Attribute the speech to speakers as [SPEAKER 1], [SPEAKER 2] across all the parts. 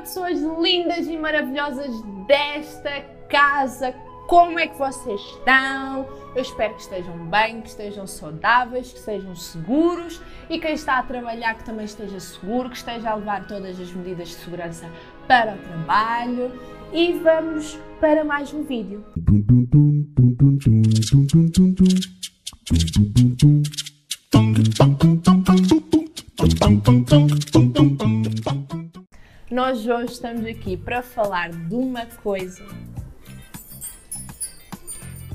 [SPEAKER 1] Pessoas lindas e maravilhosas desta casa! Como é que vocês estão? Eu espero que estejam bem, que estejam saudáveis, que estejam seguros e quem está a trabalhar que também esteja seguro, que esteja a levar todas as medidas de segurança para o trabalho. E vamos para mais um vídeo. Nós hoje estamos aqui para falar de uma coisa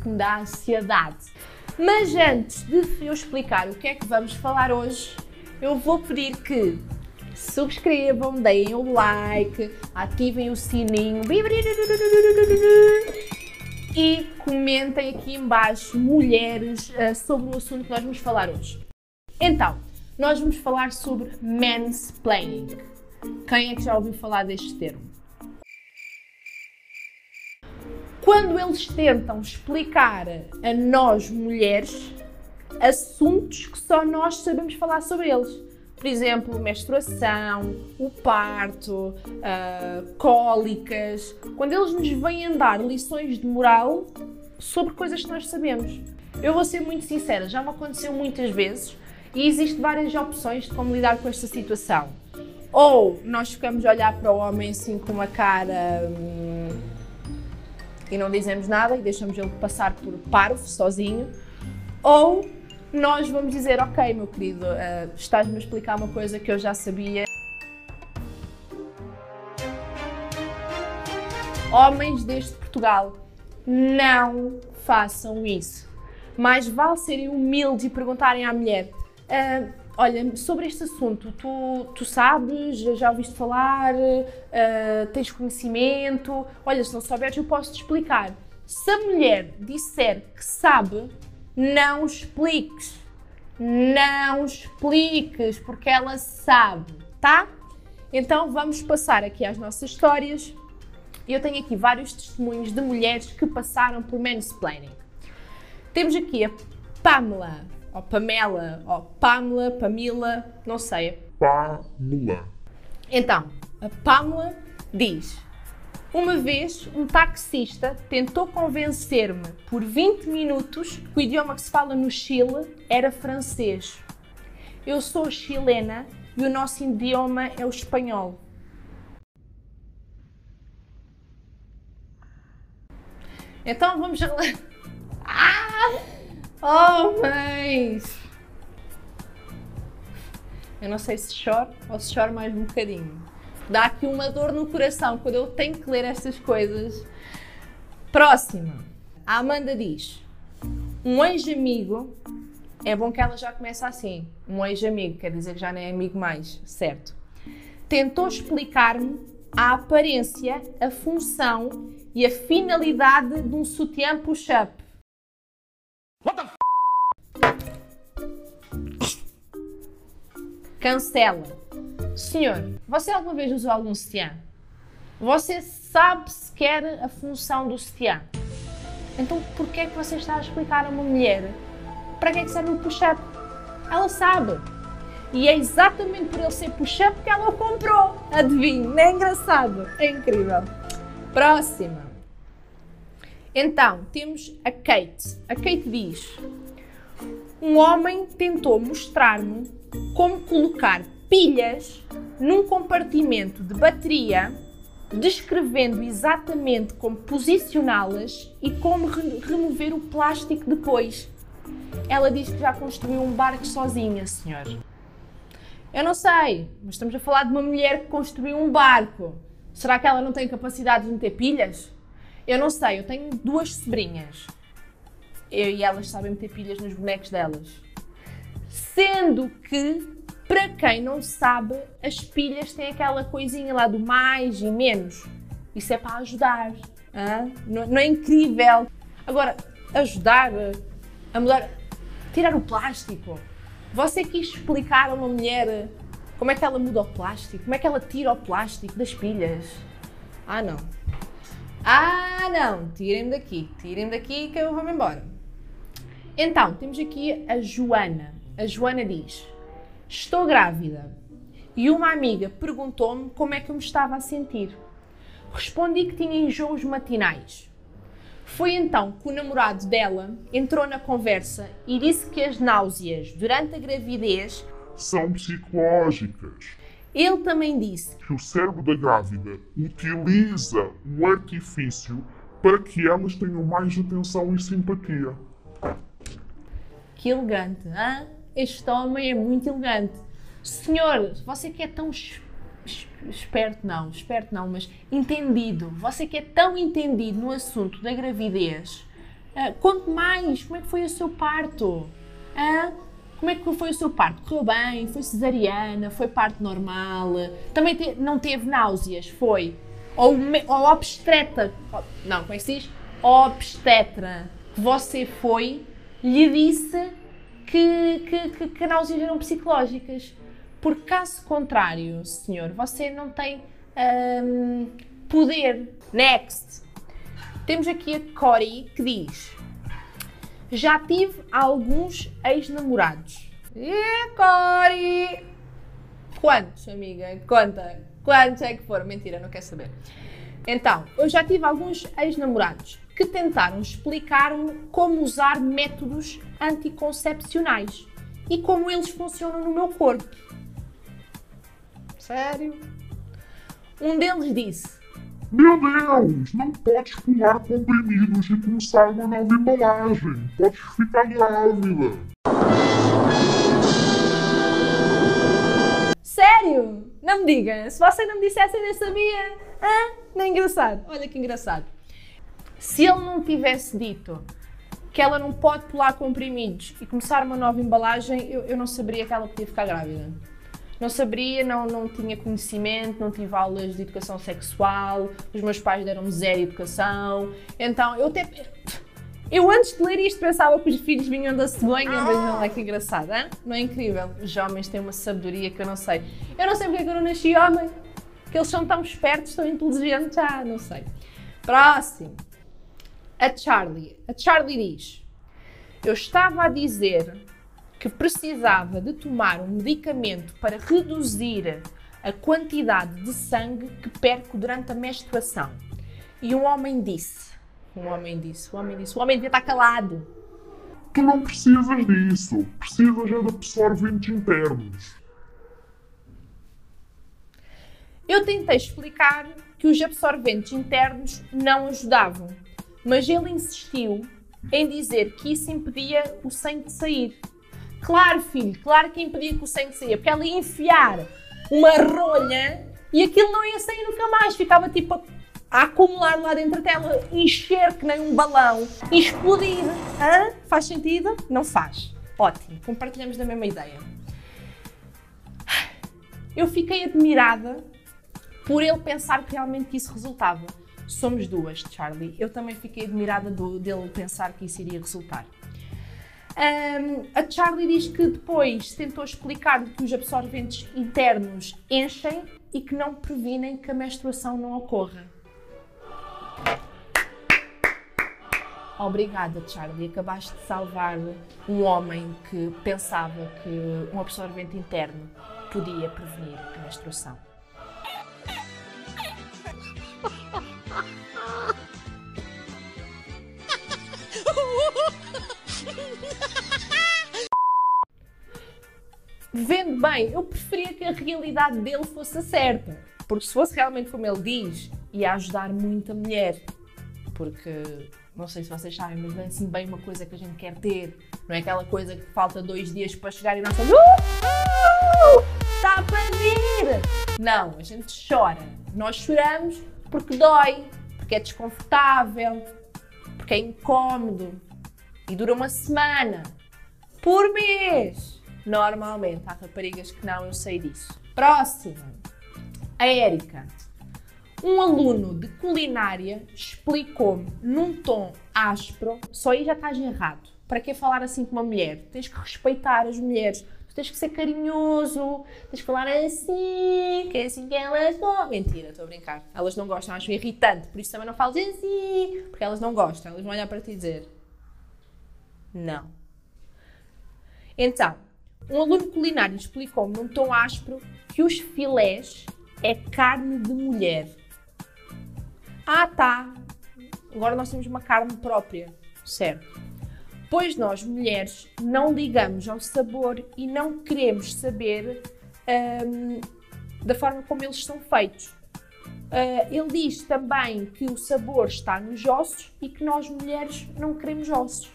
[SPEAKER 1] que me dá ansiedade. Mas antes de eu explicar o que é que vamos falar hoje, eu vou pedir que subscrevam, deem o like, ativem o sininho e comentem aqui embaixo mulheres uh, sobre o assunto que nós vamos falar hoje. Então, nós vamos falar sobre mansplaining. Quem é que já ouviu falar deste termo? Quando eles tentam explicar a nós mulheres assuntos que só nós sabemos falar sobre eles. Por exemplo, menstruação, o parto, uh, cólicas. Quando eles nos vêm dar lições de moral sobre coisas que nós sabemos. Eu vou ser muito sincera, já me aconteceu muitas vezes e existem várias opções de como lidar com esta situação. Ou nós ficamos a olhar para o homem assim com uma cara hum, e não dizemos nada e deixamos ele passar por parvo sozinho. Ou nós vamos dizer, ok, meu querido, uh, estás-me a explicar uma coisa que eu já sabia. Homens deste Portugal, não façam isso. Mais vale serem humildes e perguntarem à mulher: Uh, olha, sobre este assunto, tu, tu sabes, já ouviste falar, uh, tens conhecimento? Olha, se não souberes, eu posso te explicar. Se a mulher disser que sabe, não expliques. Não expliques, porque ela sabe, tá? Então vamos passar aqui às nossas histórias. Eu tenho aqui vários testemunhos de mulheres que passaram por mansplaining. Temos aqui a Pamela ou Pamela, ou Pamela, Pamela, não sei.
[SPEAKER 2] Pamela.
[SPEAKER 1] Então, a Pamela diz: Uma vez um taxista tentou convencer-me por 20 minutos que o idioma que se fala no Chile era francês. Eu sou chilena e o nosso idioma é o espanhol. Então vamos. Ah! Oh, mães! Eu não sei se choro ou se choro mais um bocadinho. Dá aqui uma dor no coração quando eu tenho que ler estas coisas. Próxima. A Amanda diz: Um ex-amigo. É bom que ela já começa assim. Um ex-amigo, quer dizer que já não é amigo mais, certo? Tentou explicar-me a aparência, a função e a finalidade de um sutiã push-up. Cancela. Senhor, você alguma vez usou algum sutiã? Você sabe sequer a função do sutiã? Então por que é que você está a explicar a uma mulher para que é que serve o push-up? Ela sabe. E é exatamente por ele ser push-up que ela o comprou. Adivinhe, não é engraçado? É incrível. Próxima. Então, temos a Kate. A Kate diz: Um homem tentou mostrar-me como colocar pilhas num compartimento de bateria, descrevendo exatamente como posicioná-las e como re remover o plástico depois. Ela diz que já construiu um barco sozinha, senhor. Eu não sei, mas estamos a falar de uma mulher que construiu um barco. Será que ela não tem capacidade de meter pilhas? Eu não sei, eu tenho duas sobrinhas. Eu e elas sabem meter pilhas nos bonecos delas. Sendo que, para quem não sabe, as pilhas têm aquela coisinha lá do mais e menos. Isso é para ajudar. Não, não, é incrível? Agora, ajudar a mudar, tirar o plástico. Você quis explicar a uma mulher como é que ela muda o plástico? Como é que ela tira o plástico das pilhas? Ah, não. Ah, não, tirem-me daqui, tirem-me daqui que eu vou-me embora. Então, temos aqui a Joana. A Joana diz: Estou grávida e uma amiga perguntou-me como é que eu me estava a sentir. Respondi que tinha enjoos matinais. Foi então que o namorado dela entrou na conversa e disse que as náuseas durante a gravidez
[SPEAKER 2] são psicológicas.
[SPEAKER 1] Ele também disse
[SPEAKER 2] que o cérebro da grávida utiliza um artifício para que elas tenham mais atenção e simpatia.
[SPEAKER 1] Que elegante, hein? Este homem é muito elegante. Senhor, você que é tão esperto não, esperto não, mas entendido, você que é tão entendido no assunto da gravidez, uh, conte mais, como é que foi o seu parto? Uh, como é que foi o seu parto? Correu bem? Foi cesariana? Foi parto normal? Também te, não teve náuseas? Foi? Ou, ou obstetra, não, como é que se diz? Obstetra que você foi, lhe disse que, que, que, que náuseas eram psicológicas. Por caso contrário, senhor, você não tem um, poder. Next. Temos aqui a Cory que diz: Já tive alguns ex-namorados. E Cory! Quantos, amiga? Conta. Quantos é que foram? Mentira, não quer saber. Então, eu já tive alguns ex-namorados que tentaram explicar-me como usar métodos anticoncepcionais e como eles funcionam no meu corpo. Sério? Um deles disse:
[SPEAKER 2] Meu Deus, não podes pular comprimidos e começar uma nova embalagem. Podes ficar grávida.
[SPEAKER 1] Sério? Não me diga. Se você não me dissesse, eu nem sabia. Ah, não é engraçado. Olha que engraçado. Se ele não tivesse dito que ela não pode pular comprimidos e começar uma nova embalagem, eu, eu não saberia que ela podia ficar grávida. Não saberia, não, não tinha conhecimento, não tive aulas de educação sexual, os meus pais deram-me zero educação. Então, eu até. Eu antes de ler isto pensava que os filhos vinham da cegonha, vejam lá que engraçado, hein? não é incrível? Os homens têm uma sabedoria que eu não sei. Eu não sei porque é que eu não nasci homem, que eles são tão espertos, tão inteligentes, ah, não sei. Próximo. A Charlie. A Charlie diz: Eu estava a dizer que precisava de tomar um medicamento para reduzir a quantidade de sangue que perco durante a menstruação. E um homem disse, um homem disse, o um homem disse, o um homem devia estar calado.
[SPEAKER 2] Tu não precisas disso, precisas é de absorventes internos.
[SPEAKER 1] Eu tentei explicar que os absorventes internos não ajudavam, mas ele insistiu em dizer que isso impedia o sangue de sair. Claro, filho, claro que impedia que o sangue saia, porque ela ia enfiar uma rolha e aquilo não ia sair nunca mais, ficava tipo a, a acumular lá dentro dela, encher que nem um balão explodir. Hã? Faz sentido? Não faz. Ótimo, compartilhamos da mesma ideia. Eu fiquei admirada por ele pensar que realmente isso resultava. Somos duas, Charlie. Eu também fiquei admirada do, dele pensar que isso iria resultar. Um, a Charlie diz que depois tentou explicar que os absorventes internos enchem e que não previnem que a menstruação não ocorra. Obrigada, Charlie. Acabaste de salvar um homem que pensava que um absorvente interno podia prevenir a menstruação. Vendo bem, eu preferia que a realidade dele fosse certa. Porque se fosse realmente como ele diz, ia ajudar muito a mulher. Porque, não sei se vocês sabem, mas vem assim bem uma coisa que a gente quer ter. Não é aquela coisa que falta dois dias para chegar e nós estamos. Está para vir! Não, a gente chora. Nós choramos porque dói, porque é desconfortável, porque é incómodo e dura uma semana por mês. Normalmente, há raparigas que não, eu sei disso. Próximo. A Érica. Um aluno de culinária explicou-me num tom áspero, só aí já estás errado. Para que falar assim com uma mulher? Tens que respeitar as mulheres. Tens que ser carinhoso, tens que falar assim, que é assim que elas gostam. Mentira, estou a brincar. Elas não gostam, acho irritante, por isso também não falas assim, porque elas não gostam. Elas vão olhar para ti e dizer: Não. Então, Um aluno culinário explicou-me num tom áspero que os filés é carne de mulher. Ah, tá. Agora nós temos uma carne própria. Certo. Pois nós, mulheres, não ligamos ao sabor e não queremos saber hum, da forma como eles são feitos. Uh, ele diz também que o sabor está nos ossos e que nós, mulheres, não queremos ossos.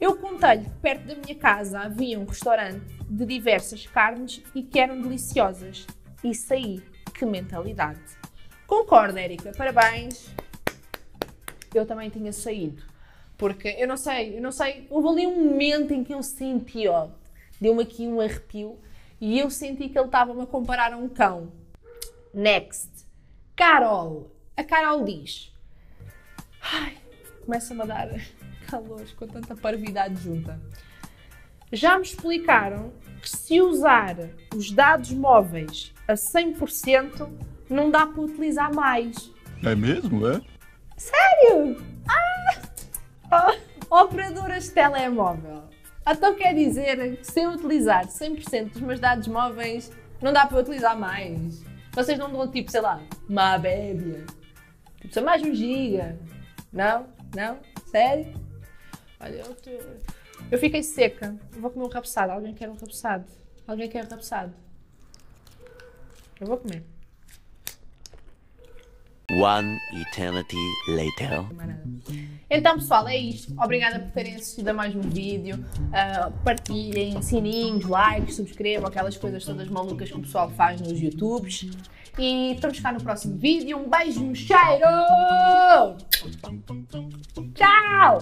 [SPEAKER 1] Eu contei-lhe que perto da minha casa havia um restaurante de diversas carnes e que eram deliciosas. Isso aí, que mentalidade. Concordo, Érica, parabéns. Eu também tinha saído. Porque eu não sei, eu não sei, houve ali um momento em que eu senti, ó, deu-me aqui um arrepio e eu senti que ele estava-me a comparar a um cão. Next. Carol. A Carol diz. Ai, começa-me a dar calores com tanta parvidade junta. Já me explicaram que se usar os dados móveis a 100% não dá para utilizar mais.
[SPEAKER 2] É mesmo, é?
[SPEAKER 1] Sério? Ah! Oh, operadoras de telemóvel. Então quer dizer que se eu utilizar 100% dos meus dados móveis, não dá para utilizar mais. Vocês não dão tipo, sei lá, uma bébia. Tipo, só mais um giga. Não? Não? Sério? Olha, eu, tô... eu fiquei seca. Eu vou comer um rapsado. Alguém quer um rapsado? Alguém quer um rapsado? Eu vou comer.
[SPEAKER 3] One eternity later.
[SPEAKER 1] Então, pessoal, é isto. Obrigada por terem assistido a mais um vídeo. Uh, partilhem, sininhos, likes, subscrevam, aquelas coisas todas malucas que o pessoal faz nos YouTubes. E estamos cá no próximo vídeo. Um beijo, um cheiro! Tchau!